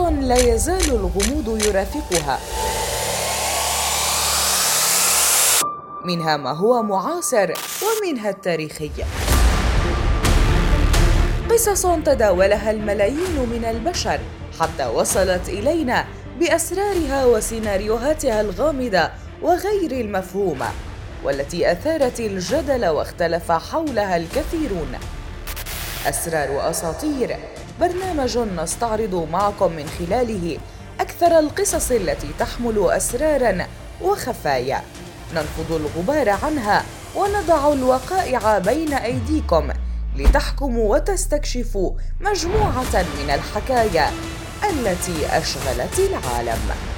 لا يزال الغموض يرافقها. منها ما هو معاصر ومنها التاريخي. قصص تداولها الملايين من البشر حتى وصلت إلينا بأسرارها وسيناريوهاتها الغامضة وغير المفهومه والتي أثارت الجدل واختلف حولها الكثيرون. أسرار واساطير برنامج نستعرض معكم من خلاله أكثر القصص التي تحمل أسرارا وخفايا. ننفض الغبار عنها ونضع الوقائع بين أيديكم لتحكموا وتستكشفوا مجموعة من الحكايا التي أشغلت العالم.